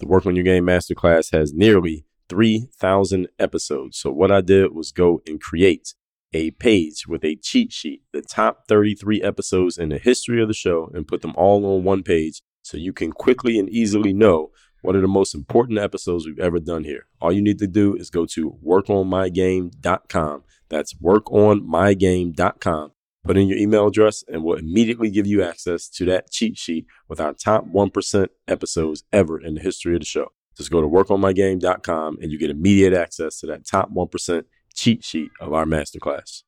The Work on Your Game Masterclass has nearly 3,000 episodes. So, what I did was go and create a page with a cheat sheet, the top 33 episodes in the history of the show, and put them all on one page so you can quickly and easily know what are the most important episodes we've ever done here. All you need to do is go to workonmygame.com. That's workonmygame.com. Put in your email address and we'll immediately give you access to that cheat sheet with our top 1% episodes ever in the history of the show. Just go to workonmygame.com and you get immediate access to that top 1% cheat sheet of our masterclass.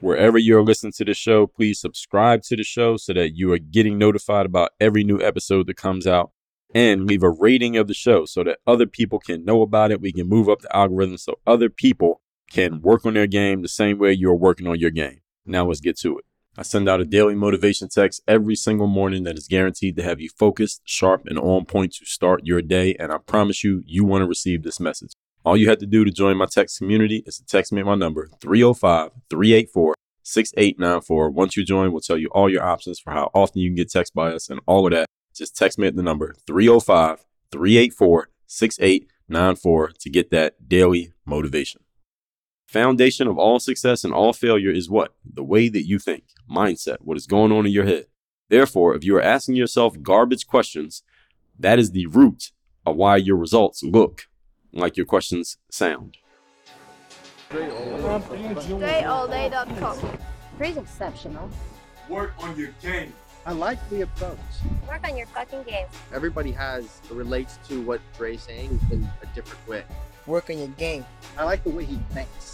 Wherever you're listening to the show, please subscribe to the show so that you are getting notified about every new episode that comes out and leave a rating of the show so that other people can know about it. We can move up the algorithm so other people can work on their game the same way you're working on your game. Now let's get to it. I send out a daily motivation text every single morning that is guaranteed to have you focused, sharp, and on point to start your day. And I promise you, you want to receive this message. All you have to do to join my text community is to text me at my number 305 384 6894. Once you join, we'll tell you all your options for how often you can get text by us and all of that. Just text me at the number 305 384 6894 to get that daily motivation. Foundation of all success and all failure is what? The way that you think, mindset, what is going on in your head. Therefore, if you are asking yourself garbage questions, that is the root of why your results look like your questions sound. DreAllDay.com. Pretty exceptional. Work on your game. I like the approach. Work on your fucking game. Everybody has relates to what Dre's saying in a different way. Work on your game. I like the way he thinks.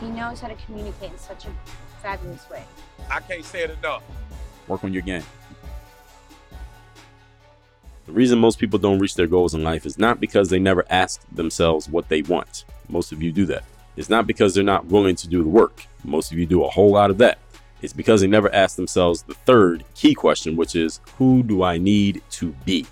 He knows how to communicate in such a fabulous way. I can't say it enough. Work on your game. The reason most people don't reach their goals in life is not because they never ask themselves what they want. Most of you do that. It's not because they're not willing to do the work. Most of you do a whole lot of that. It's because they never ask themselves the third key question, which is who do I need to be?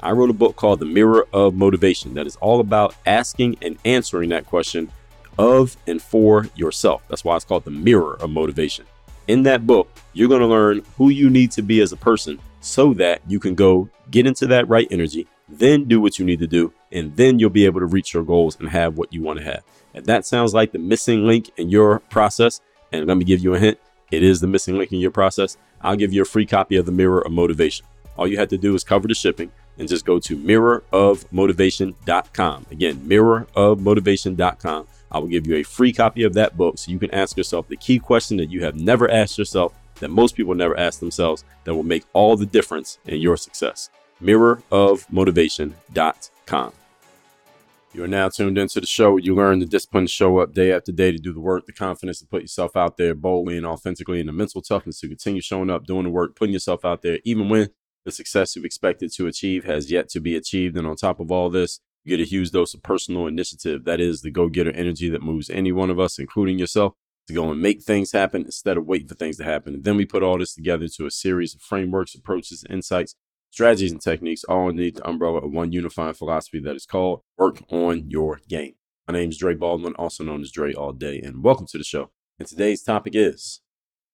I wrote a book called The Mirror of Motivation that is all about asking and answering that question of and for yourself. That's why it's called The Mirror of Motivation. In that book, you're going to learn who you need to be as a person so that you can go get into that right energy, then do what you need to do, and then you'll be able to reach your goals and have what you want to have. If that sounds like the missing link in your process, and let me give you a hint, it is the missing link in your process, I'll give you a free copy of The Mirror of Motivation. All you have to do is cover the shipping and just go to mirrorofmotivation.com. Again, mirrorofmotivation.com. I will give you a free copy of that book so you can ask yourself the key question that you have never asked yourself, that most people never ask themselves, that will make all the difference in your success. Mirrorofmotivation.com. You are now tuned into the show. You learn the discipline to show up day after day to do the work, the confidence to put yourself out there boldly and authentically, and the mental toughness to continue showing up, doing the work, putting yourself out there, even when the success you expected to achieve has yet to be achieved. And on top of all this, you get a huge dose of personal initiative. That is the go getter energy that moves any one of us, including yourself, to go and make things happen instead of waiting for things to happen. And then we put all this together to a series of frameworks, approaches, insights, strategies, and techniques, all underneath the umbrella of one unifying philosophy that is called Work on Your Game. My name is Dre Baldwin, also known as Dre All Day, and welcome to the show. And today's topic is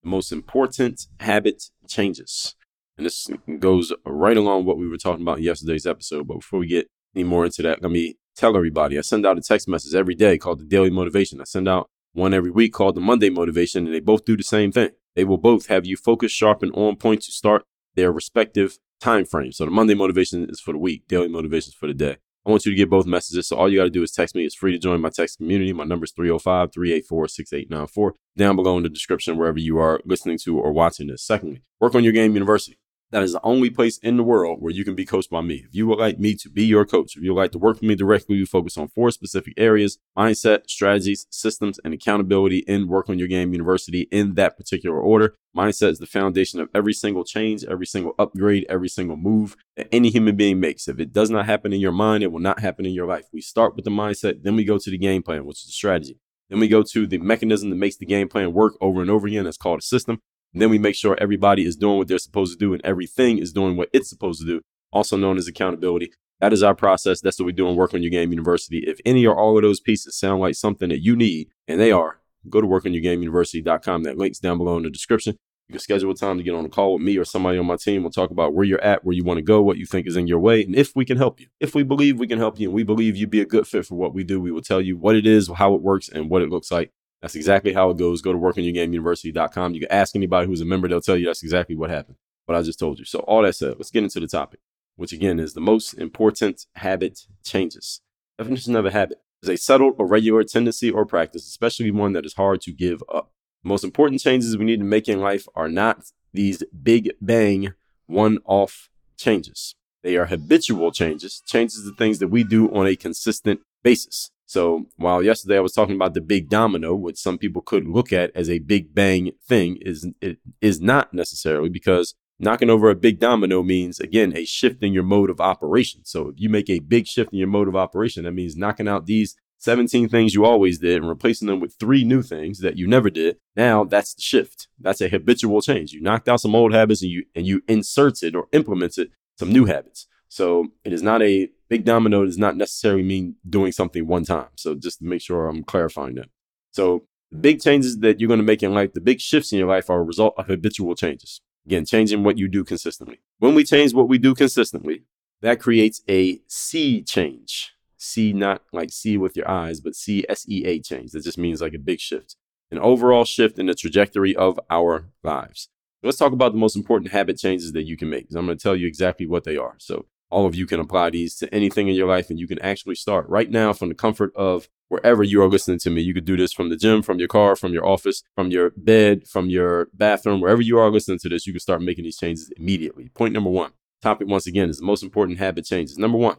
the most important habit changes. And this goes right along what we were talking about yesterday's episode. But before we get any more into that, let me tell everybody I send out a text message every day called the Daily Motivation. I send out one every week called the Monday Motivation, and they both do the same thing. They will both have you focused, sharp, and on point to start their respective time frame. So the Monday motivation is for the week, daily motivation is for the day. I want you to get both messages. So all you got to do is text me. It's free to join my text community. My number is 305 384 6894. Down below in the description, wherever you are listening to or watching this. Secondly, work on your game university. That is the only place in the world where you can be coached by me. If you would like me to be your coach, if you would like to work with me directly, we focus on four specific areas mindset, strategies, systems, and accountability in Work on Your Game University in that particular order. Mindset is the foundation of every single change, every single upgrade, every single move that any human being makes. If it does not happen in your mind, it will not happen in your life. We start with the mindset, then we go to the game plan, which is the strategy. Then we go to the mechanism that makes the game plan work over and over again. That's called a system. And then we make sure everybody is doing what they're supposed to do and everything is doing what it's supposed to do, also known as accountability. That is our process. That's what we do in Work on Your Game University. If any or all of those pieces sound like something that you need, and they are, go to workonyourgameuniversity.com. That link's down below in the description. You can schedule a time to get on a call with me or somebody on my team. We'll talk about where you're at, where you want to go, what you think is in your way, and if we can help you. If we believe we can help you and we believe you'd be a good fit for what we do, we will tell you what it is, how it works, and what it looks like. That's exactly how it goes. Go to workonyourgameuniversity.com. You can ask anybody who's a member, they'll tell you that's exactly what happened. What I just told you. So, all that said, let's get into the topic, which again is the most important habit changes. Definition of a habit is a settled or regular tendency or practice, especially one that is hard to give up. The most important changes we need to make in life are not these big bang, one off changes. They are habitual changes, changes to things that we do on a consistent basis. So while yesterday I was talking about the big domino, which some people could look at as a big bang thing, is it is not necessarily because knocking over a big domino means again a shift in your mode of operation. So if you make a big shift in your mode of operation, that means knocking out these 17 things you always did and replacing them with three new things that you never did. Now that's the shift. That's a habitual change. You knocked out some old habits and you and you inserted or implemented some new habits. So it is not a big domino does not necessarily mean doing something one time. So just to make sure I'm clarifying that. So big changes that you're going to make in life, the big shifts in your life are a result of habitual changes. Again, changing what you do consistently. When we change what we do consistently, that creates a sea change. See, not like see with your eyes, but C S E A change. That just means like a big shift, an overall shift in the trajectory of our lives. Let's talk about the most important habit changes that you can make. I'm going to tell you exactly what they are. So all of you can apply these to anything in your life and you can actually start right now from the comfort of wherever you are listening to me. You could do this from the gym, from your car, from your office, from your bed, from your bathroom, wherever you are listening to this, you can start making these changes immediately. Point number one topic, once again, is the most important habit changes. Number one,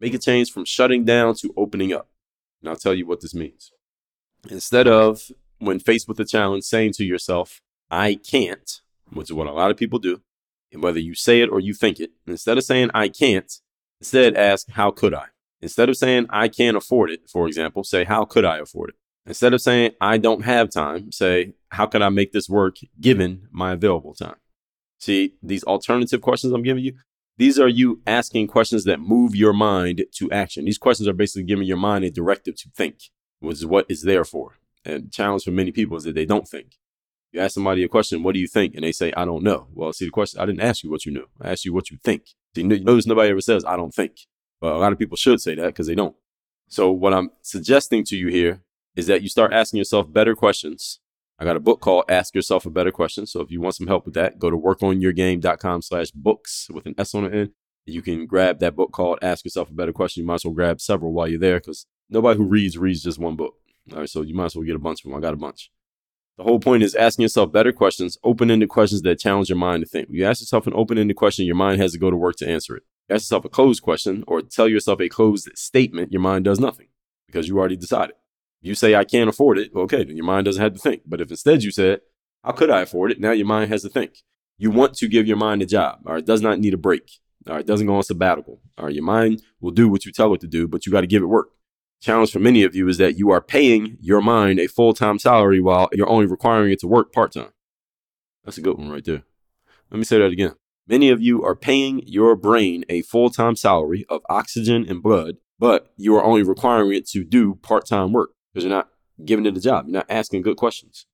make a change from shutting down to opening up. And I'll tell you what this means. Instead of, when faced with a challenge, saying to yourself, I can't, which is what a lot of people do, and whether you say it or you think it, instead of saying I can't, instead ask how could I? Instead of saying I can't afford it, for example, say how could I afford it? Instead of saying I don't have time, say how can I make this work given my available time? See, these alternative questions I'm giving you, these are you asking questions that move your mind to action. These questions are basically giving your mind a directive to think, which is what it's there for. And the challenge for many people is that they don't think. You ask somebody a question, what do you think? And they say, I don't know. Well, see, the question, I didn't ask you what you knew. I asked you what you think. See, notice nobody ever says, I don't think. But a lot of people should say that because they don't. So what I'm suggesting to you here is that you start asking yourself better questions. I got a book called Ask Yourself a Better Question. So if you want some help with that, go to workonyourgame.com slash books with an S on the end. You can grab that book called Ask Yourself a Better Question. You might as well grab several while you're there because nobody who reads reads just one book. All right, so you might as well get a bunch of them. I got a bunch. The whole point is asking yourself better questions, open ended questions that challenge your mind to think. When you ask yourself an open ended question, your mind has to go to work to answer it. You ask yourself a closed question or tell yourself a closed statement, your mind does nothing because you already decided. You say, I can't afford it, okay, then your mind doesn't have to think. But if instead you said, How could I afford it? Now your mind has to think. You want to give your mind a job, or it does not need a break. It doesn't go on sabbatical. Right, your mind will do what you tell it to do, but you got to give it work challenge for many of you is that you are paying your mind a full time salary while you're only requiring it to work part time. That's a good one right there. Let me say that again. Many of you are paying your brain a full time salary of oxygen and blood, but you are only requiring it to do part time work because you're not giving it a job. You're not asking good questions.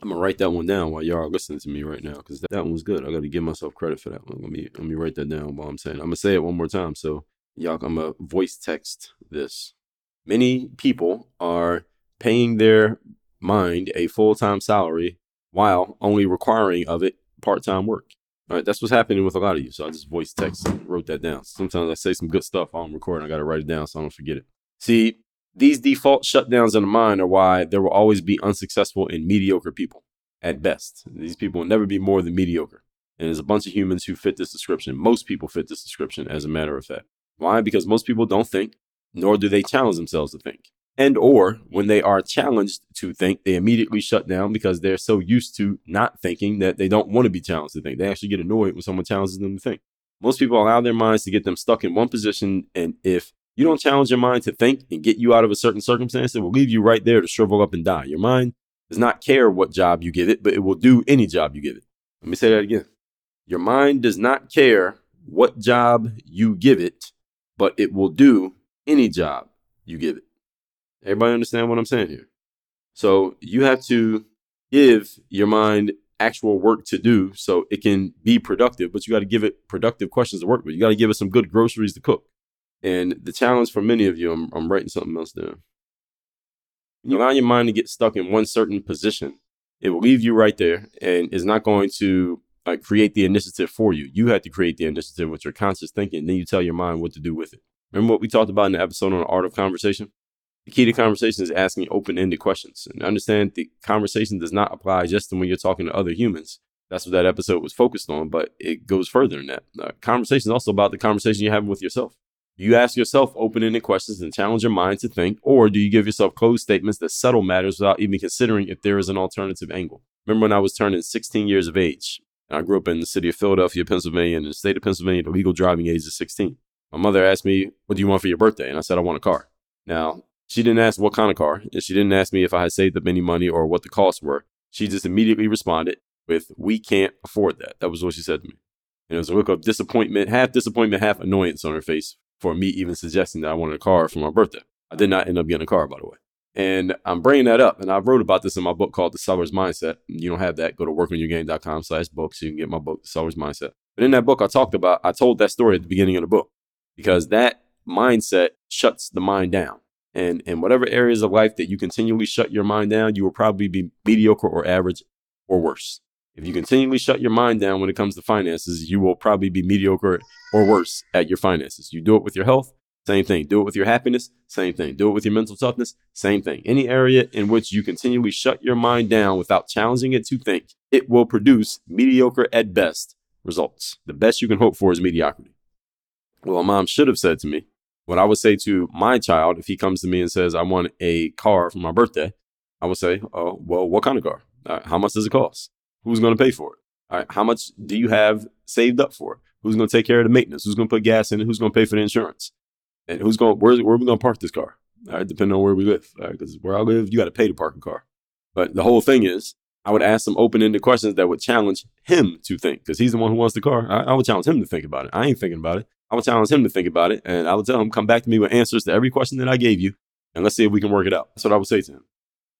I'm gonna write that one down while y'all are listening to me right now because that, one was good. I got to give myself credit for that one. Let me let me write that down while I'm saying. I'm gonna say it one more time so y'all, I'm gonna uh, voice text this. Many people are paying their mind a full time salary while only requiring of it part time work. All right, that's what's happening with a lot of you. So I just voice text wrote that down. Sometimes I say some good stuff while I'm recording. I got to write it down so I don't forget it. See, these default shutdowns in the mind are why there will always be unsuccessful and mediocre people at best. These people will never be more than mediocre. And there's a bunch of humans who fit this description. Most people fit this description, as a matter of fact. Why? Because most people don't think, nor do they challenge themselves to think. And or when they are challenged to think, they immediately shut down because they're so used to not thinking that they don't want to be challenged to think. They actually get annoyed when someone challenges them to think. Most people allow their minds to get them stuck in one position. And if you don't challenge your mind to think and get you out of a certain circumstance, it will leave you right there to shrivel up and die. Your mind does not care what job you give it, but it will do any job you give it. Let me say that again. Your mind does not care what job you give it, but it will do any job you give it. Everybody understand what I'm saying here? So you have to give your mind actual work to do so it can be productive, but you got to give it productive questions to work with. You got to give it some good groceries to cook. And the challenge for many of you, I'm, I'm writing something else down. You allow your mind to get stuck in one certain position, it will leave you right there and is not going to like create the initiative for you. You have to create the initiative with your conscious thinking. Then you tell your mind what to do with it. Remember what we talked about in the episode on the art of conversation? The key to conversation is asking open ended questions. And understand the conversation does not apply just to when you're talking to other humans. That's what that episode was focused on, but it goes further than that. Uh, conversation is also about the conversation you're having with yourself. You ask yourself open ended questions and challenge your mind to think, or do you give yourself closed statements that settle matters without even considering if there is an alternative angle? Remember when I was turning 16 years of age? I grew up in the city of Philadelphia, Pennsylvania, and in the state of Pennsylvania, the legal driving age is 16. My mother asked me, What do you want for your birthday? And I said, I want a car. Now, she didn't ask what kind of car, and she didn't ask me if I had saved up any money or what the costs were. She just immediately responded with, We can't afford that. That was what she said to me. And it was a look of disappointment, half disappointment, half annoyance on her face for me even suggesting that I wanted a car for my birthday. I did not end up getting a car, by the way. And I'm bringing that up, and I wrote about this in my book called The Seller's Mindset. You don't have that, go to workonyourgame.com slash books. So you can get my book, The Seller's Mindset. But in that book, I talked about, I told that story at the beginning of the book because that mindset shuts the mind down. And in whatever areas of life that you continually shut your mind down, you will probably be mediocre or average or worse. If you continually shut your mind down when it comes to finances, you will probably be mediocre or worse at your finances. You do it with your health, same thing. Do it with your happiness, same thing. Do it with your mental toughness, same thing. Any area in which you continually shut your mind down without challenging it to think, it will produce mediocre at best results. The best you can hope for is mediocrity. Well, a mom should have said to me, what I would say to my child if he comes to me and says, I want a car for my birthday, I would say, Oh, well, what kind of car? Uh, how much does it cost? Who's going to pay for it? All right, how much do you have saved up for it? Who's going to take care of the maintenance? Who's going to put gas in it? Who's going to pay for the insurance? And who's going? Where's where are we going to park this car? All right, depending on where we live. Because where I live, you got to pay to park a car. But the whole thing is, I would ask some open-ended questions that would challenge him to think, because he's the one who wants the car. I, I would challenge him to think about it. I ain't thinking about it. I would challenge him to think about it, and I would tell him, come back to me with answers to every question that I gave you, and let's see if we can work it out. That's what I would say to him.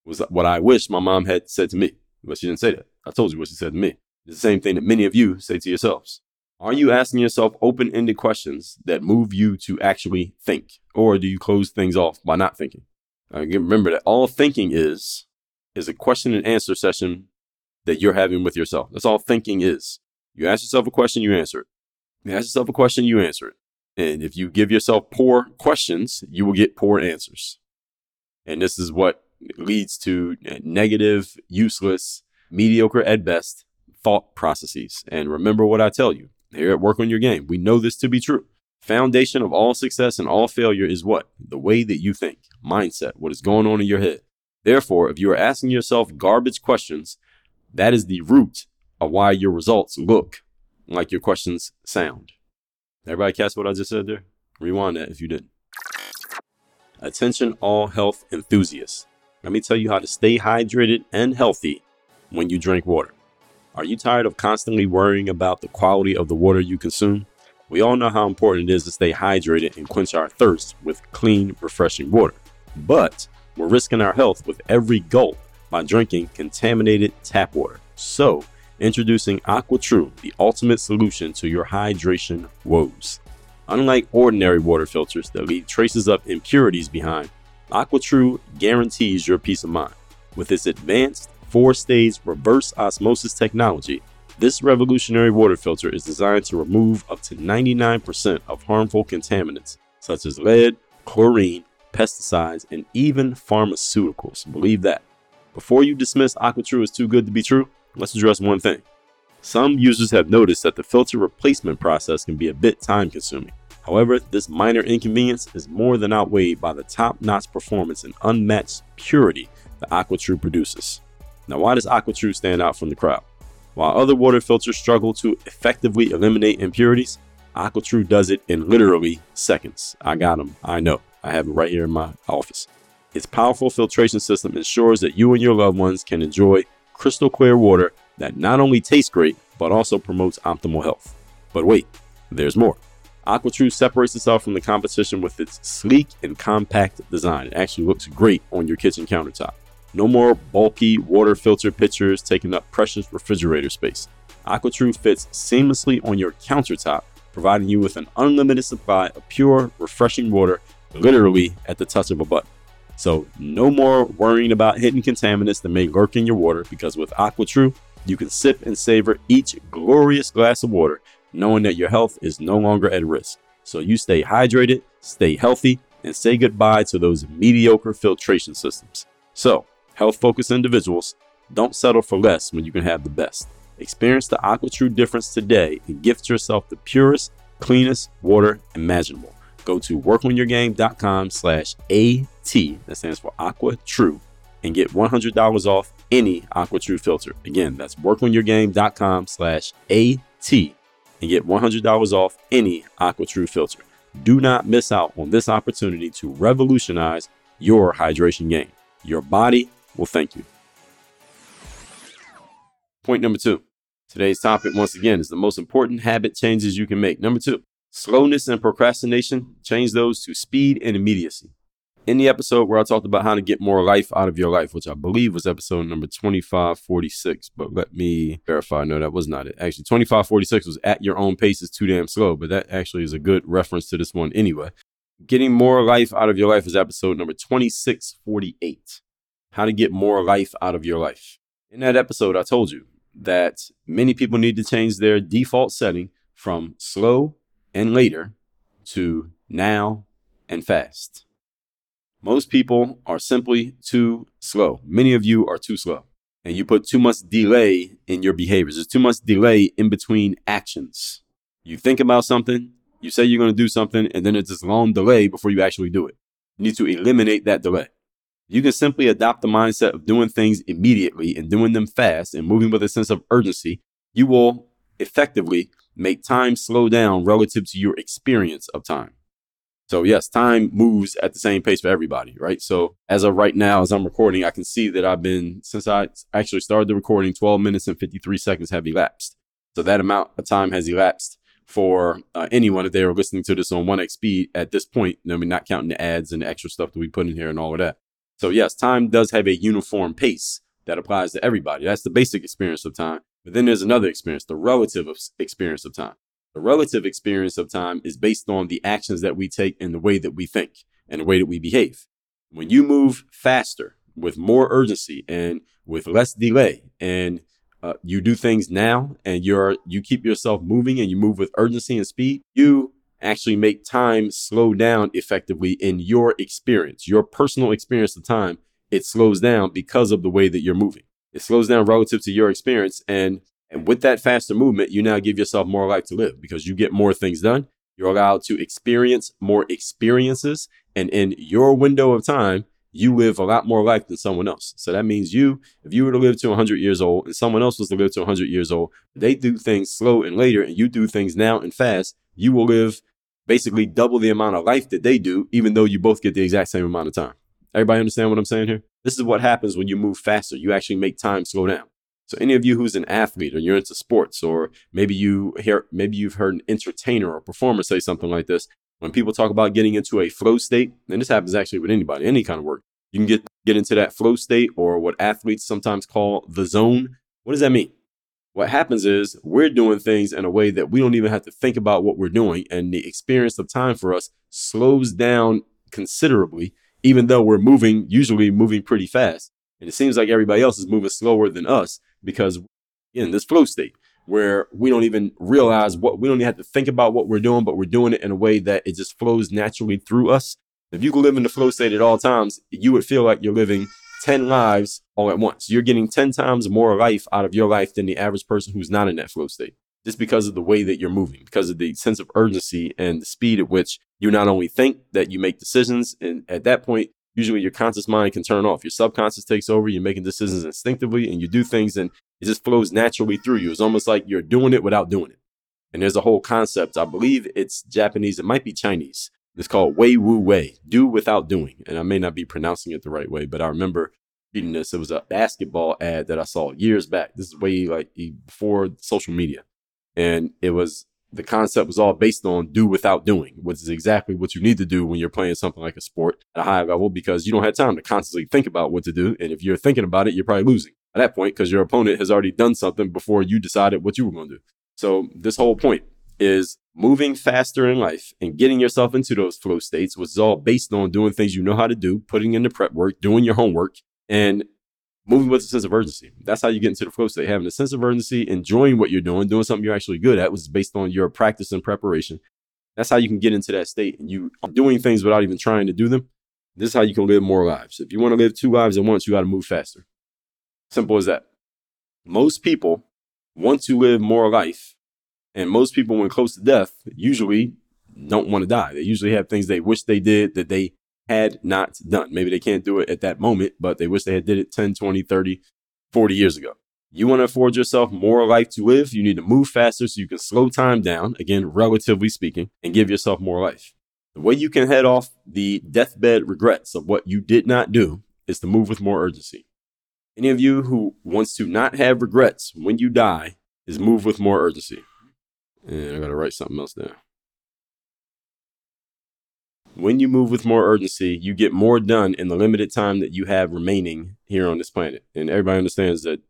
Was what I wish my mom had said to me, but she didn't say that. I told you what she said to me. It's the same thing that many of you say to yourselves. Are you asking yourself open ended questions that move you to actually think? Or do you close things off by not thinking? Again, remember that all thinking is, is a question and answer session that you're having with yourself. That's all thinking is. You ask yourself a question, you answer it. You ask yourself a question, you answer it. And if you give yourself poor questions, you will get poor answers. And this is what leads to negative, useless, mediocre at best thought processes. And remember what I tell you here at Work on Your Game. We know this to be true. Foundation of all success and all failure is what? The way that you think, mindset, what is going on in your head. Therefore, if you are asking yourself garbage questions, that is the root of why your results look like your questions sound. Everybody catch what I just said there? Rewind that if you didn't. Attention, all health enthusiasts. Let me tell you how to stay hydrated and healthy when you drink water. Are you tired of constantly worrying about the quality of the water you consume? We all know how important it is to stay hydrated and quench our thirst with clean, refreshing water. But we're risking our health with every gulp by drinking contaminated tap water. So, introducing AquaTru, the ultimate solution to your hydration woes. Unlike ordinary water filters that leave traces of impurities behind, AquaTru guarantees your peace of mind. With its advanced four stage reverse osmosis technology, this revolutionary water filter is designed to remove up to 99% of harmful contaminants such as lead, chlorine, pesticides, and even pharmaceuticals. Believe that. Before you dismiss AquaTru as too good to be true, let's address one thing. Some users have noticed that the filter replacement process can be a bit time consuming. However, this minor inconvenience is more than outweighed by the top notch performance and unmatched purity that AquaTru produces. Now, why does AquaTru stand out from the crowd? While other water filters struggle to effectively eliminate impurities, AquaTru does it in literally seconds. I got them. I know. I have it right here in my office. Its powerful filtration system ensures that you and your loved ones can enjoy crystal clear water that not only tastes great, but also promotes optimal health. But wait, there's more. AquaTru separates itself from the competition with its sleek and compact design. It actually looks great on your kitchen countertop. No more bulky water filter pitchers taking up precious refrigerator space. AquaTru fits seamlessly on your countertop, providing you with an unlimited supply of pure, refreshing water literally at the touch of a button. So, no more worrying about hidden contaminants that may lurk in your water because with AquaTru, you can sip and savor each glorious glass of water knowing that your health is no longer at risk. So you stay hydrated, stay healthy, and say goodbye to those mediocre filtration systems. So, health focused individuals, don't settle for less when you can have the best. Experience the AquaTru difference today and gift yourself the purest, cleanest water imaginable. Go to workonyourgame.com slash AT, that stands for AquaTru, and get $100 off any AquaTru filter. Again, that's workonyourgame.com slash AT and get $100 off any AquaTru filter. Do not miss out on this opportunity to revolutionize your hydration game. Your body will thank you. Point number two. Today's topic, once again, is the most important habit changes you can make. Number two, slowness and procrastination. Change those to speed and immediacy in the episode where I talked about how to get more life out of your life, which I believe was episode number 2546, but let me verify. No, that was not it. Actually, 2546 was at your own pace is too damn slow, but that actually is a good reference to this one anyway. Getting more life out of your life is episode number 2648. How to get more life out of your life. In that episode, I told you that many people need to change their default setting from slow and later to now and fast. Most people are simply too slow. Many of you are too slow. And you put too much delay in your behaviors. There's too much delay in between actions. You think about something, you say you're going to do something, and then it's this long delay before you actually do it. You need to eliminate that delay. You can simply adopt the mindset of doing things immediately and doing them fast and moving with a sense of urgency. You will effectively make time slow down relative to your experience of time. So yes, time moves at the same pace for everybody, right? So as of right now, as I'm recording, I can see that I've been since I actually started the recording, 12 minutes and 53 seconds have elapsed. So that amount of time has elapsed for uh, anyone if they are listening to this on 1x speed at this point. I mean, not counting the ads and the extra stuff that we put in here and all of that. So yes, time does have a uniform pace that applies to everybody. That's the basic experience of time. But then there's another experience, the relative experience of time. The relative experience of time is based on the actions that we take and the way that we think and the way that we behave. When you move faster with more urgency and with less delay and uh, you do things now and you're you keep yourself moving and you move with urgency and speed you actually make time slow down effectively in your experience your personal experience of time it slows down because of the way that you're moving it slows down relative to your experience and and with that faster movement, you now give yourself more life to live because you get more things done. You're allowed to experience more experiences. And in your window of time, you live a lot more life than someone else. So that means you, if you were to live to 100 years old and someone else was to live to 100 years old, they do things slow and later, and you do things now and fast, you will live basically double the amount of life that they do, even though you both get the exact same amount of time. Everybody understand what I'm saying here? This is what happens when you move faster. You actually make time slow down. So any of you who's an athlete or you're into sports, or maybe you hear maybe you've heard an entertainer or performer say something like this. When people talk about getting into a flow state, and this happens actually with anybody, any kind of work, you can get get into that flow state or what athletes sometimes call the zone. What does that mean? What happens is we're doing things in a way that we don't even have to think about what we're doing, and the experience of time for us slows down considerably, even though we're moving, usually moving pretty fast. And it seems like everybody else is moving slower than us because in this flow state where we don't even realize what we don't even have to think about what we're doing, but we're doing it in a way that it just flows naturally through us. If you could live in the flow state at all times, you would feel like you're living 10 lives all at once. You're getting 10 times more life out of your life than the average person who's not in that flow state. Just because of the way that you're moving, because of the sense of urgency and the speed at which you not only think that you make decisions, and at that point, usually your conscious mind can turn off. Your subconscious takes over, you're making decisions instinctively, and you do things and it just flows naturally through you. It's almost like you're doing it without doing it. And there's a whole concept, I believe it's Japanese, it might be Chinese. It's called Wei Wu Wei, do without doing. And I may not be pronouncing it the right way, but I remember reading this. It was a basketball ad that I saw years back. This is way like before social media. And it was the concept was all based on do without doing, which is exactly what you need to do when you're playing something like a sport at a high level because you don't have time to constantly think about what to do. And if you're thinking about it, you're probably losing at that point because your opponent has already done something before you decided what you were going to do. So this whole point is moving faster in life and getting yourself into those flow states, which is all based on doing things you know how to do, putting in the prep work, doing your homework, and moving with a sense of urgency. That's how you get into the flow state, having a sense of urgency, enjoying what you're doing, doing something you're actually good at, is based on your practice and preparation. That's how you can get into that state and you are doing things without even trying to do them. This is how you can live more lives. If you want to live two lives at once, you got to move faster. Simple as that. Most people want to live more life. And most people, when close to death, usually don't want to die. They usually have things they wish they did that they had not done. Maybe they can't do it at that moment, but they wish they had did it 10, 20, 30, 40 years ago. You want to afford yourself more life to live, you need to move faster so you can slow time down, again, relatively speaking, and give yourself more life. The way you can head off the deathbed regrets of what you did not do is to move with more urgency. Any of you who wants to not have regrets when you die is move with more urgency. And I got to write something else down. When you move with more urgency, you get more done in the limited time that you have remaining here on this planet. And everybody understands that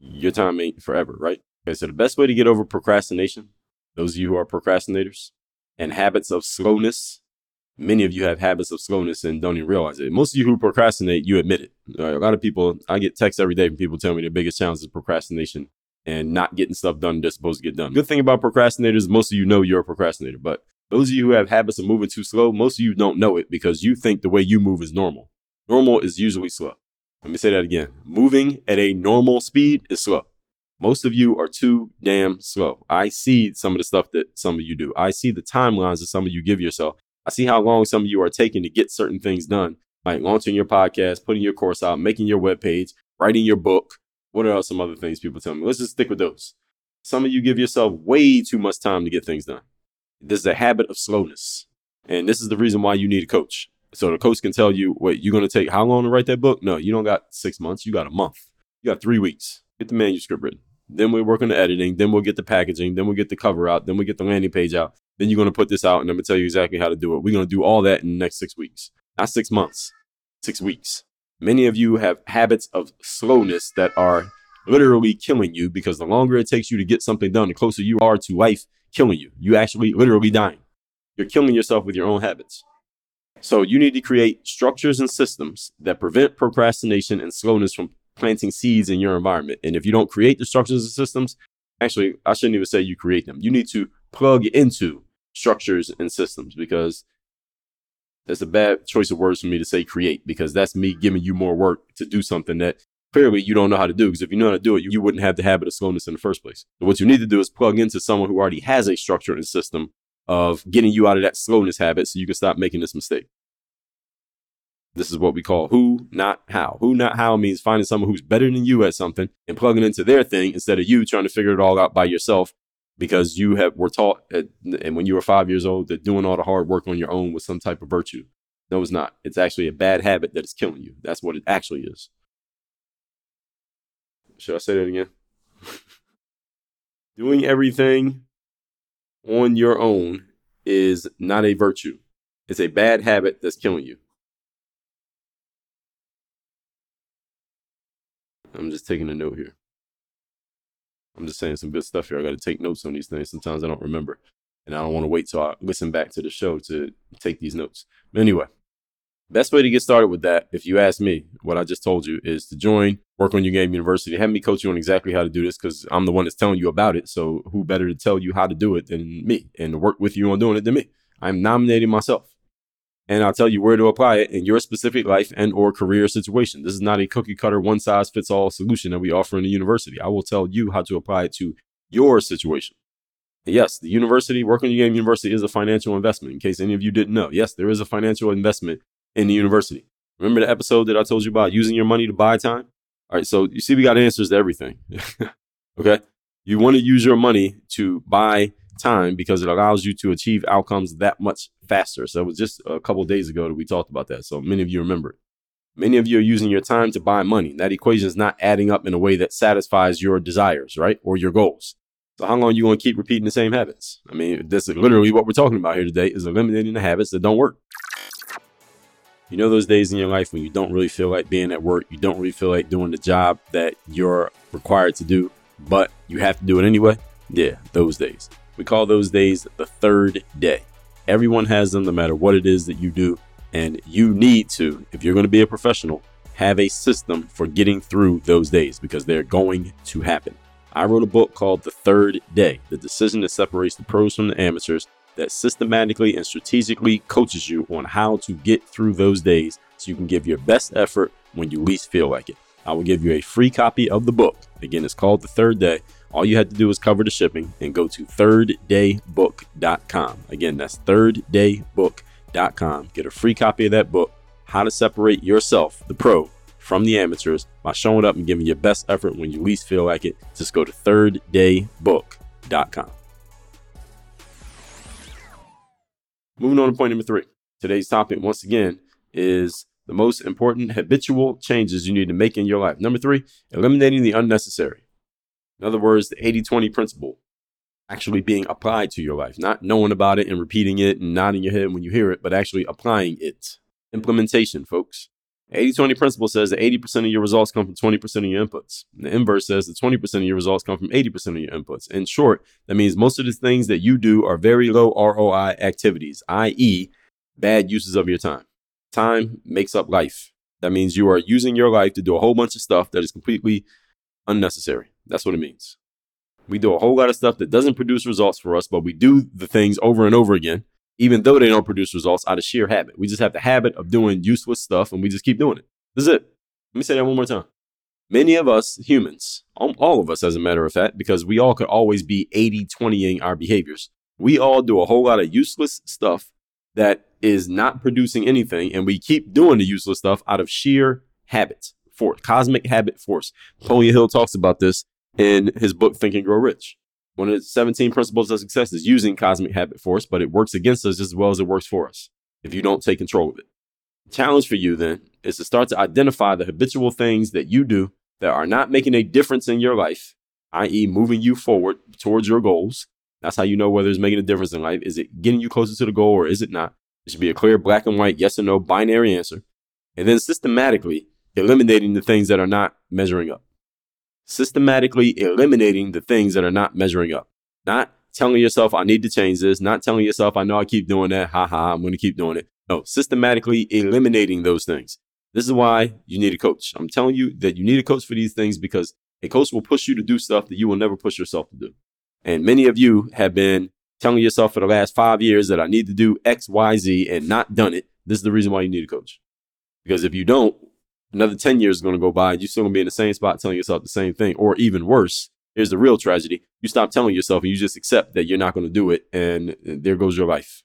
your time ain't forever, right? Okay, so the best way to get over procrastination, those of you who are procrastinators, and habits of slowness, many of you have habits of slowness and don't even realize it. Most of you who procrastinate, you admit it. Uh, a lot of people, I get texts every day from people telling me the biggest challenge is procrastination and not getting stuff done they're supposed to get done. Good thing about procrastinators, most of you know you're a procrastinator, but those of you who have habits of moving too slow, most of you don't know it because you think the way you move is normal. Normal is usually slow. Let me say that again. Moving at a normal speed is slow. Most of you are too damn slow. I see some of the stuff that some of you do. I see the timelines that some of you give yourself. I see how long some of you are taking to get certain things done, like launching your podcast, putting your course out, making your web page, writing your book. What are some other things people tell me? Let's just stick with those. Some of you give yourself way too much time to get things done. This is a habit of slowness. And this is the reason why you need a coach. So the coach can tell you, wait, you're going to take how long to write that book? No, you don't got six months. You got a month. You got three weeks. Get the manuscript written. Then we work on the editing. Then we'll get the packaging. Then we'll get the cover out. Then we get the landing page out. Then you're going to put this out and I'm going to tell you exactly how to do it. We're going to do all that in the next six weeks. Not six months, six weeks. Many of you have habits of slowness that are literally killing you because the longer it takes you to get something done, the closer you are to life killing you. You actually literally dying. You're killing yourself with your own habits. So you need to create structures and systems that prevent procrastination and slowness from planting seeds in your environment. And if you don't create the structures and systems, actually, I shouldn't even say you create them. You need to plug into structures and systems because that's a bad choice of words for me to say create because that's me giving you more work to do something that clearly you don't know how to do because if you know how to do it, you, wouldn't have the habit of slowness in the first place. So what you need to do is plug into someone who already has a structure and system of getting you out of that slowness habit so you can stop making this mistake. This is what we call who, not how. Who, not how means finding someone who's better than you at something and plugging into their thing instead of you trying to figure it all out by yourself because you have were taught at, and when you were five years old that doing all the hard work on your own was some type of virtue. No, it's not. It's actually a bad habit that is killing you. That's what it actually is. Should I say that again? Doing everything on your own is not a virtue. It's a bad habit that's killing you. I'm just taking a note here. I'm just saying some good stuff here. I got to take notes on these things. Sometimes I don't remember. And I don't want to wait till I listen back to the show to take these notes. But anyway, best way to get started with that, if you ask me, what I just told you is to join Work on Your Game University. Have me coach you on exactly how to do this because I'm the one that's telling you about it. So who better to tell you how to do it than me and to work with you on doing it than me? I'm nominating myself. And I'll tell you where to apply it in your specific life and or career situation. This is not a cookie cutter one size fits all solution that we offer in the university. I will tell you how to apply it to your situation. Yes, the university, Work on Your Game University is a financial investment. In case any of you didn't know, yes, there is a financial investment in the university. Remember the episode that I told you about using your money to buy time? All right, so you see, we got answers to everything. okay, you want to use your money to buy time because it allows you to achieve outcomes that much faster. So it was just a couple days ago that we talked about that. So many of you remember it. Many of you are using your time to buy money. That equation is not adding up in a way that satisfies your desires, right? Or your goals. So how long are you going to keep repeating the same habits? I mean, this is literally what we're talking about here today is eliminating the habits that don't work. You know those days in your life when you don't really feel like being at work, you don't really feel like doing the job that you're required to do, but you have to do it anyway? Yeah, those days. We call those days the third day. Everyone has them no matter what it is that you do, and you need to, if you're going to be a professional, have a system for getting through those days because they're going to happen. I wrote a book called The Third Day The Decision That Separates the Pros from the Amateurs that systematically and strategically coaches you on how to get through those days so you can give your best effort when you least feel like it. I will give you a free copy of the book. Again, it's called The Third Day. All you have to do is cover the shipping and go to thirddaybook.com. Again, that's thirddaybook.com. Get a free copy of that book, How to Separate Yourself, the Pro, from the amateurs by showing up and giving your best effort when you least feel like it. Just go to thirddaybook.com. Moving on to point number three. Today's topic, once again, is the most important habitual changes you need to make in your life. Number three, eliminating the unnecessary. In other words, the 80 20 principle actually being applied to your life, not knowing about it and repeating it and nodding your head when you hear it, but actually applying it. Implementation, folks. 80 20 principle says that 80% of your results come from 20% of your inputs. And the inverse says that 20% of your results come from 80% of your inputs. In short, that means most of the things that you do are very low ROI activities, i.e., bad uses of your time. Time makes up life. That means you are using your life to do a whole bunch of stuff that is completely unnecessary. That's what it means. We do a whole lot of stuff that doesn't produce results for us, but we do the things over and over again even though they don't produce results out of sheer habit. We just have the habit of doing useless stuff and we just keep doing it. This is it. Let me say that one more time. Many of us humans, all of us as a matter of fact, because we all could always be 80 20ing our behaviors, we all do a whole lot of useless stuff that is not producing anything, and we keep doing the useless stuff out of sheer habit, force, cosmic habit force. Napoleon Hill talks about this in his book Think and Grow Rich. One of the 17 principles of success is using cosmic habit force, but it works against us as well as it works for us if you don't take control of it. The challenge for you then is to start to identify the habitual things that you do that are not making a difference in your life, i.e., moving you forward towards your goals. That's how you know whether it's making a difference in life. Is it getting you closer to the goal or is it not? It should be a clear black and white, yes or no binary answer. And then systematically eliminating the things that are not measuring up systematically eliminating the things that are not measuring up. Not telling yourself, I need to change this, not telling yourself, I know I keep doing that, ha ha, I'm going to keep doing it. No, systematically eliminating those things. This is why you need a coach. I'm telling you that you need a coach for these things because a coach will push you to do stuff that you will never push yourself to do. And many of you have been telling yourself for the last five years that I need to do X, Y, Z and not done it. This is the reason why you need a coach. Because if you don't, Another 10 years is going to go by and you're still going to be in the same spot telling yourself the same thing. Or even worse, here's the real tragedy. You stop telling yourself and you just accept that you're not going to do it. And there goes your life.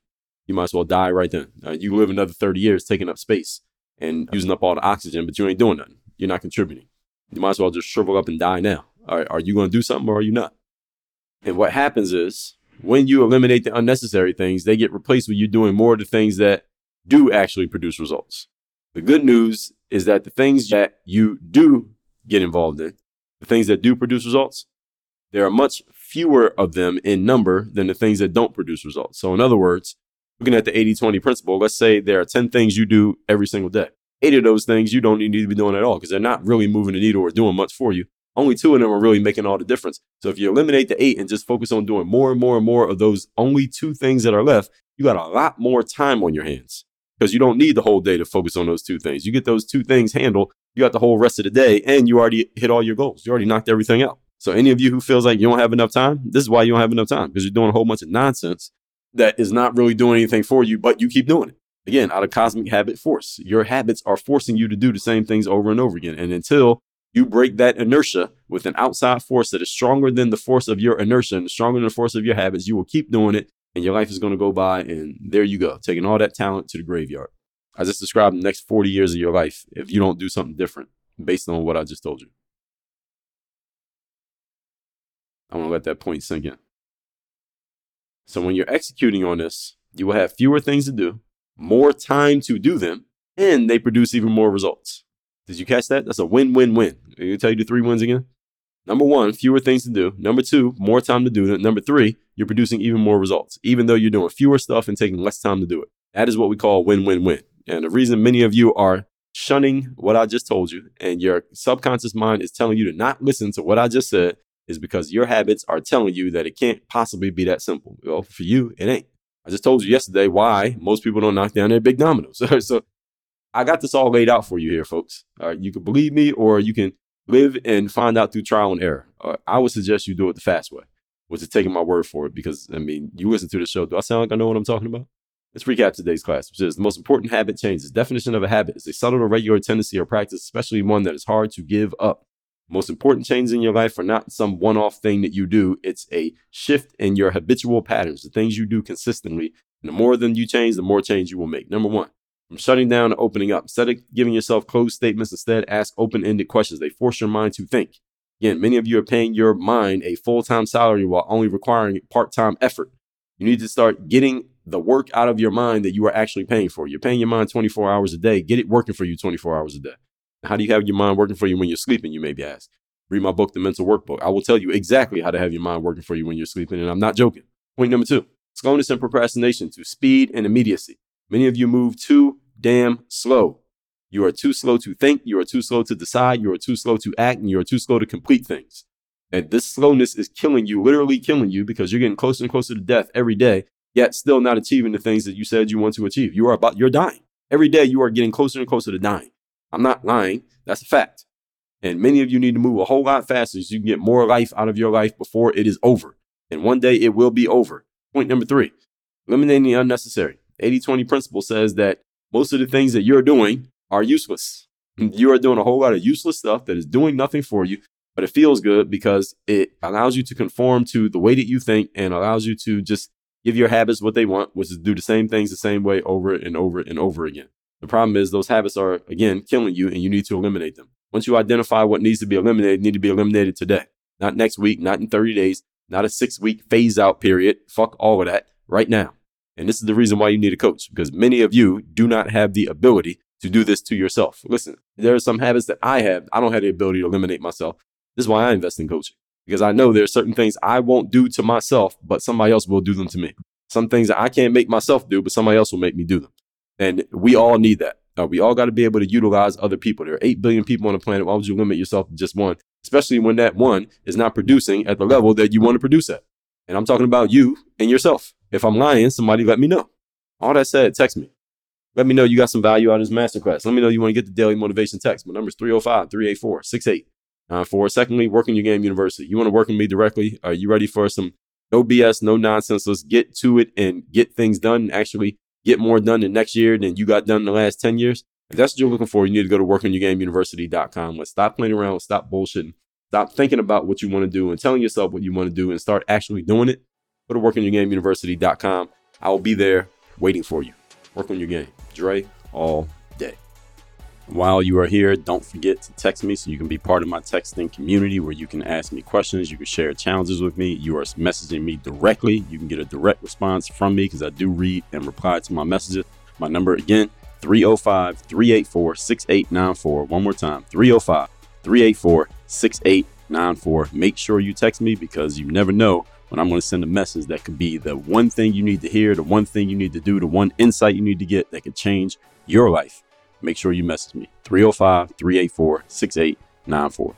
You might as well die right then. Uh, you live another 30 years taking up space and using up all the oxygen, but you ain't doing nothing. You're not contributing. You might as well just shrivel up and die now. All right, are you going to do something or are you not? And what happens is when you eliminate the unnecessary things, they get replaced with you doing more of the things that do actually produce results. The good news is that the things that you do get involved in, the things that do produce results, there are much fewer of them in number than the things that don't produce results. So, in other words, looking at the 80 20 principle, let's say there are 10 things you do every single day. Eight of those things you don't need to be doing at all because they're not really moving the needle or doing much for you. Only two of them are really making all the difference. So, if you eliminate the eight and just focus on doing more and more and more of those only two things that are left, you got a lot more time on your hands because you don't need the whole day to focus on those two things. You get those two things handled, you got the whole rest of the day, and you already hit all your goals. You already knocked everything out. So, any of you who feels like you don't have enough time, this is why you don't have enough time because you're doing a whole bunch of nonsense that is not really doing anything for you, but you keep doing it. Again, out of cosmic habit force. Your habits are forcing you to do the same things over and over again. And until you break that inertia with an outside force that is stronger than the force of your inertia and stronger than the force of your habits, you will keep doing it and your life is going to go by. And there you go, taking all that talent to the graveyard. I just described the next 40 years of your life if you don't do something different based on what I just told you. I want to let that point sink in. So when you're executing on this, you will have fewer things to do, more time to do them, and they produce even more results. Did you catch that? That's a win win win. You tell you the three wins again? Number one, fewer things to do. Number two, more time to do them. Number three, you're producing even more results, even though you're doing fewer stuff and taking less time to do it. That is what we call win win win. And the reason many of you are shunning what I just told you and your subconscious mind is telling you to not listen to what I just said is because your habits are telling you that it can't possibly be that simple. Well, for you, it ain't. I just told you yesterday why most people don't knock down their big dominoes. so I got this all laid out for you here, folks. All right, you can believe me or you can live and find out through trial and error. Uh, I would suggest you do it the fast way, which is taking my word for it because, I mean, you listen to the show. Do I sound like I know what I'm talking about? Let's recap today's class, which is the most important habit changes. Definition of a habit is a subtle or regular tendency or practice, especially one that is hard to give up. Most important changes in your life are not some one off thing that you do. It's a shift in your habitual patterns, the things you do consistently. And the more than you change, the more change you will make. Number one, from shutting down to opening up. Instead of giving yourself closed statements, instead ask open ended questions. They force your mind to think. Again, many of you are paying your mind a full time salary while only requiring part time effort. You need to start getting the work out of your mind that you are actually paying for. You're paying your mind 24 hours a day. Get it working for you 24 hours a day. How do you have your mind working for you when you're sleeping? You may be asked. Read my book, The Mental Workbook. I will tell you exactly how to have your mind working for you when you're sleeping, and I'm not joking. Point number two slowness and procrastination to speed and immediacy. Many of you move too damn slow. You are too slow to think, you are too slow to decide, you are too slow to act, and you are too slow to complete things. And this slowness is killing you, literally killing you, because you're getting closer and closer to death every day, yet still not achieving the things that you said you want to achieve. You are about, you're dying. Every day you are getting closer and closer to dying. I'm not lying. That's a fact. And many of you need to move a whole lot faster so you can get more life out of your life before it is over. And one day it will be over. Point number three, eliminating the unnecessary. 80 20 principle says that most of the things that you're doing are useless. Mm-hmm. You are doing a whole lot of useless stuff that is doing nothing for you, but it feels good because it allows you to conform to the way that you think and allows you to just give your habits what they want, which is do the same things the same way over and over and over again. The problem is those habits are, again, killing you and you need to eliminate them. Once you identify what needs to be eliminated, need to be eliminated today, not next week, not in 30 days, not a six week phase out period. Fuck all of that right now. And this is the reason why you need a coach because many of you do not have the ability to do this to yourself. Listen, there are some habits that I have. I don't have the ability to eliminate myself. This is why I invest in coaching because I know there are certain things I won't do to myself, but somebody else will do them to me. Some things that I can't make myself do, but somebody else will make me do them. And we all need that. Uh, we all got to be able to utilize other people. There are 8 billion people on the planet. Why would you limit yourself to just one? Especially when that one is not producing at the level that you want to produce at. And I'm talking about you and yourself. If I'm lying, somebody let me know. All that said, text me. Let me know you got some value out of this masterclass. Let me know you want to get the daily motivation text. My number is 305 384 6894. Uh, Secondly, Work on your game university. You want to work with me directly? Are you ready for some no BS, no nonsense? Let's get to it and get things done. Actually, get more done in next year than you got done in the last 10 years. If that's what you're looking for, you need to go to workonyourgameuniversity.com. Let's stop playing around, stop bullshitting, stop thinking about what you want to do and telling yourself what you want to do and start actually doing it. Go to workonyourgameuniversity.com. I will be there waiting for you. Work on your game. Dre all day. While you are here, don't forget to text me so you can be part of my texting community where you can ask me questions, you can share challenges with me. You are messaging me directly. You can get a direct response from me because I do read and reply to my messages. My number again, 305 384 6894. One more time, 305 384 6894. Make sure you text me because you never know when I'm going to send a message that could be the one thing you need to hear, the one thing you need to do, the one insight you need to get that could change your life. Make sure you message me 305 384 6894.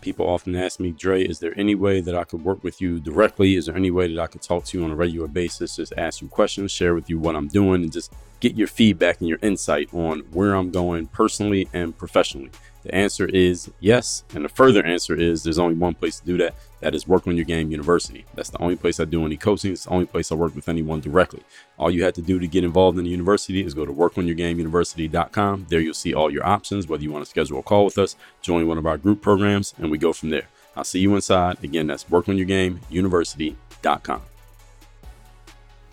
People often ask me, Dre, is there any way that I could work with you directly? Is there any way that I could talk to you on a regular basis? Just ask you questions, share with you what I'm doing, and just get your feedback and your insight on where I'm going personally and professionally. The answer is yes. And the further answer is there's only one place to do that. That is Work on Your Game University. That's the only place I do any coaching. It's the only place I work with anyone directly. All you have to do to get involved in the university is go to workonyourgameuniversity.com. There you'll see all your options, whether you want to schedule a call with us, join one of our group programs, and we go from there. I'll see you inside. Again, that's workonyourgameuniversity.com.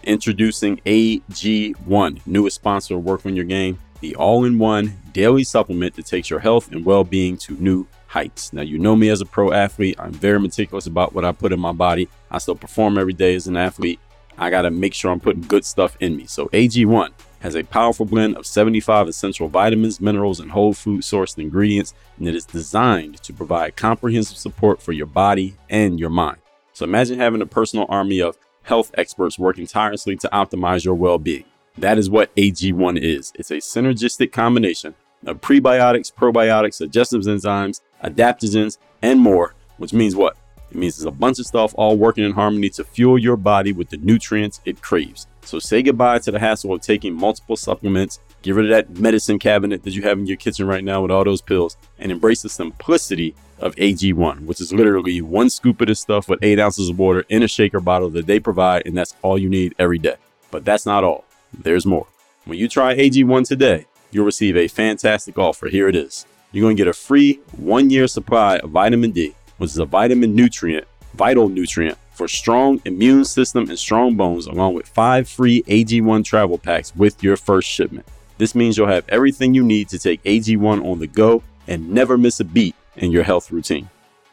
Introducing AG1, newest sponsor of Work on Your Game, the all in one daily supplement that takes your health and well being to new heights. Now, you know me as a pro athlete. I'm very meticulous about what I put in my body. I still perform every day as an athlete. I got to make sure I'm putting good stuff in me. So, AG1 has a powerful blend of 75 essential vitamins, minerals, and whole food sourced ingredients, and it is designed to provide comprehensive support for your body and your mind. So, imagine having a personal army of health experts working tirelessly to optimize your well being. That is what AG1 is. It's a synergistic combination of prebiotics, probiotics, digestive enzymes, adaptogens, and more, which means what? It means there's a bunch of stuff all working in harmony to fuel your body with the nutrients it craves. So say goodbye to the hassle of taking multiple supplements, get rid of that medicine cabinet that you have in your kitchen right now with all those pills, and embrace the simplicity of AG1, which is literally one scoop of this stuff with eight ounces of water in a shaker bottle that they provide, and that's all you need every day. But that's not all. There's more. When you try AG1 today, you'll receive a fantastic offer. Here it is. You're going to get a free one year supply of vitamin D, which is a vitamin nutrient, vital nutrient for strong immune system and strong bones, along with five free AG1 travel packs with your first shipment. This means you'll have everything you need to take AG1 on the go and never miss a beat in your health routine.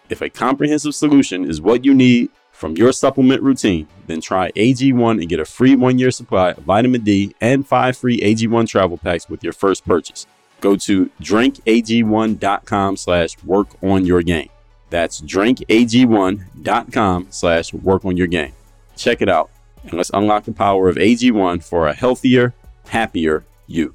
If a comprehensive solution is what you need from your supplement routine, then try AG1 and get a free one year supply of vitamin D and five free AG1 travel packs with your first purchase. Go to drinkag1.com slash work on your game. That's drinkag1.com slash work on your game. Check it out and let's unlock the power of AG1 for a healthier, happier you.